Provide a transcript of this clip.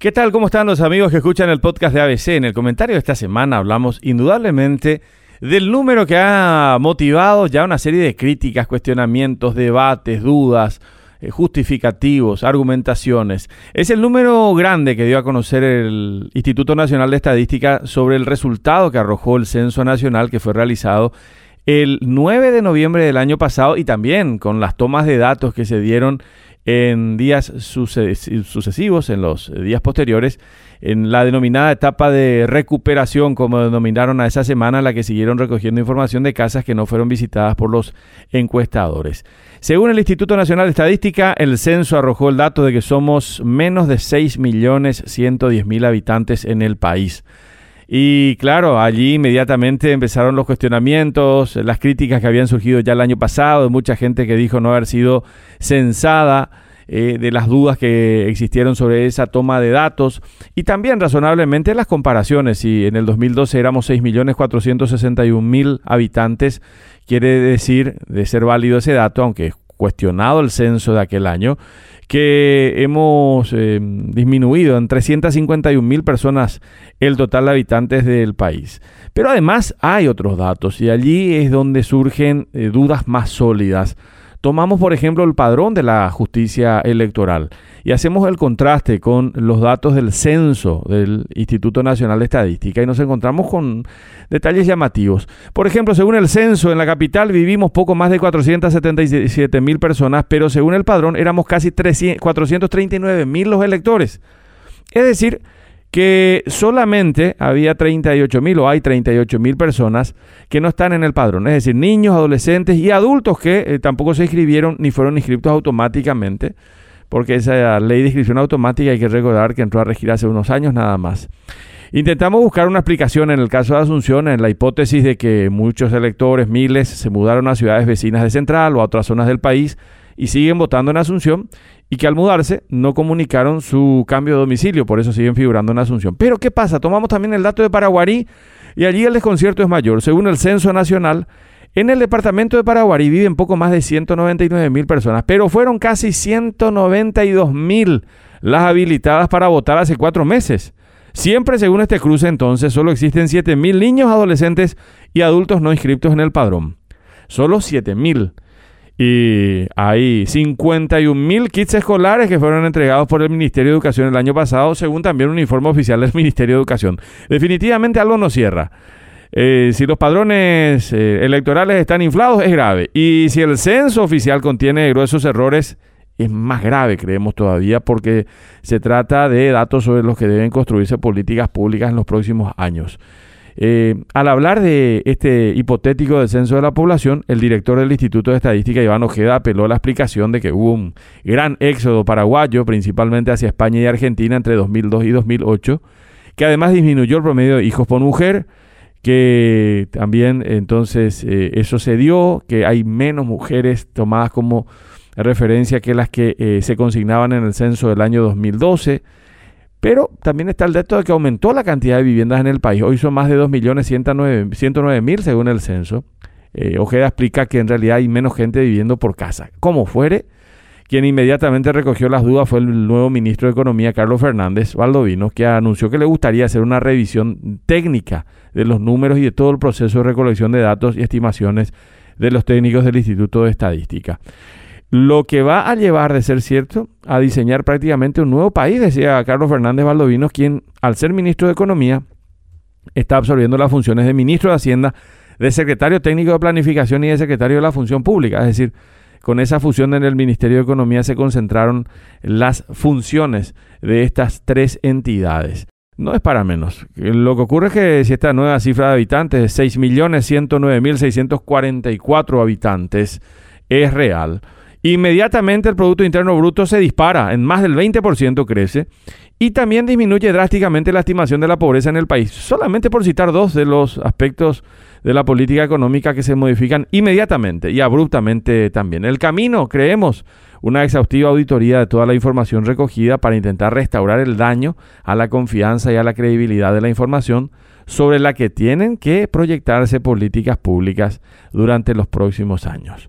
¿Qué tal? ¿Cómo están los amigos que escuchan el podcast de ABC? En el comentario de esta semana hablamos indudablemente del número que ha motivado ya una serie de críticas, cuestionamientos, debates, dudas, eh, justificativos, argumentaciones. Es el número grande que dio a conocer el Instituto Nacional de Estadística sobre el resultado que arrojó el Censo Nacional que fue realizado el 9 de noviembre del año pasado y también con las tomas de datos que se dieron en días sucesivos, en los días posteriores, en la denominada etapa de recuperación, como denominaron a esa semana, la que siguieron recogiendo información de casas que no fueron visitadas por los encuestadores. Según el Instituto Nacional de Estadística, el censo arrojó el dato de que somos menos de 6.110.000 habitantes en el país. Y claro, allí inmediatamente empezaron los cuestionamientos, las críticas que habían surgido ya el año pasado, de mucha gente que dijo no haber sido censada, eh, de las dudas que existieron sobre esa toma de datos y también razonablemente las comparaciones. Si en el 2012 éramos 6.461.000 habitantes, quiere decir, de ser válido ese dato, aunque cuestionado el censo de aquel año, que hemos eh, disminuido en 351 mil personas el total de habitantes del país. Pero además hay otros datos y allí es donde surgen eh, dudas más sólidas Tomamos, por ejemplo, el padrón de la justicia electoral y hacemos el contraste con los datos del censo del Instituto Nacional de Estadística y nos encontramos con detalles llamativos. Por ejemplo, según el censo, en la capital vivimos poco más de 477 mil personas, pero según el padrón éramos casi 439 mil los electores. Es decir, que solamente había 38 mil o hay 38 mil personas que no están en el padrón, es decir, niños, adolescentes y adultos que eh, tampoco se inscribieron ni fueron inscritos automáticamente, porque esa ley de inscripción automática hay que recordar que entró a regir hace unos años nada más. Intentamos buscar una explicación en el caso de Asunción, en la hipótesis de que muchos electores, miles, se mudaron a ciudades vecinas de Central o a otras zonas del país y siguen votando en Asunción y que al mudarse no comunicaron su cambio de domicilio, por eso siguen figurando en Asunción. Pero ¿qué pasa? Tomamos también el dato de Paraguarí y allí el desconcierto es mayor. Según el Censo Nacional, en el departamento de Paraguarí viven poco más de 199 mil personas, pero fueron casi 192 mil las habilitadas para votar hace cuatro meses. Siempre según este cruce entonces solo existen 7 mil niños, adolescentes y adultos no inscritos en el padrón. Solo 7 mil. Y hay 51 mil kits escolares que fueron entregados por el Ministerio de Educación el año pasado, según también un informe oficial del Ministerio de Educación. Definitivamente algo no cierra. Eh, si los padrones eh, electorales están inflados, es grave. Y si el censo oficial contiene gruesos errores, es más grave, creemos todavía, porque se trata de datos sobre los que deben construirse políticas públicas en los próximos años. Eh, al hablar de este hipotético descenso de la población, el director del Instituto de Estadística, Iván Ojeda, apeló a la explicación de que hubo un gran éxodo paraguayo, principalmente hacia España y Argentina entre 2002 y 2008, que además disminuyó el promedio de hijos por mujer, que también entonces eh, eso se dio, que hay menos mujeres tomadas como referencia que las que eh, se consignaban en el censo del año 2012 pero también está el dato de que aumentó la cantidad de viviendas en el país. Hoy son más de 2.109.000 según el censo. Eh, Ojeda explica que en realidad hay menos gente viviendo por casa. Como fuere, quien inmediatamente recogió las dudas fue el nuevo ministro de Economía, Carlos Fernández Valdovino, que anunció que le gustaría hacer una revisión técnica de los números y de todo el proceso de recolección de datos y estimaciones de los técnicos del Instituto de Estadística lo que va a llevar, de ser cierto, a diseñar prácticamente un nuevo país, decía Carlos Fernández Valdovinos, quien, al ser ministro de Economía, está absorbiendo las funciones de ministro de Hacienda, de secretario técnico de Planificación y de secretario de la Función Pública. Es decir, con esa fusión en el Ministerio de Economía se concentraron las funciones de estas tres entidades. No es para menos. Lo que ocurre es que si esta nueva cifra de habitantes de 6.109.644 habitantes es real, Inmediatamente el Producto Interno Bruto se dispara, en más del 20% crece, y también disminuye drásticamente la estimación de la pobreza en el país. Solamente por citar dos de los aspectos de la política económica que se modifican inmediatamente y abruptamente también. El camino, creemos, una exhaustiva auditoría de toda la información recogida para intentar restaurar el daño a la confianza y a la credibilidad de la información sobre la que tienen que proyectarse políticas públicas durante los próximos años.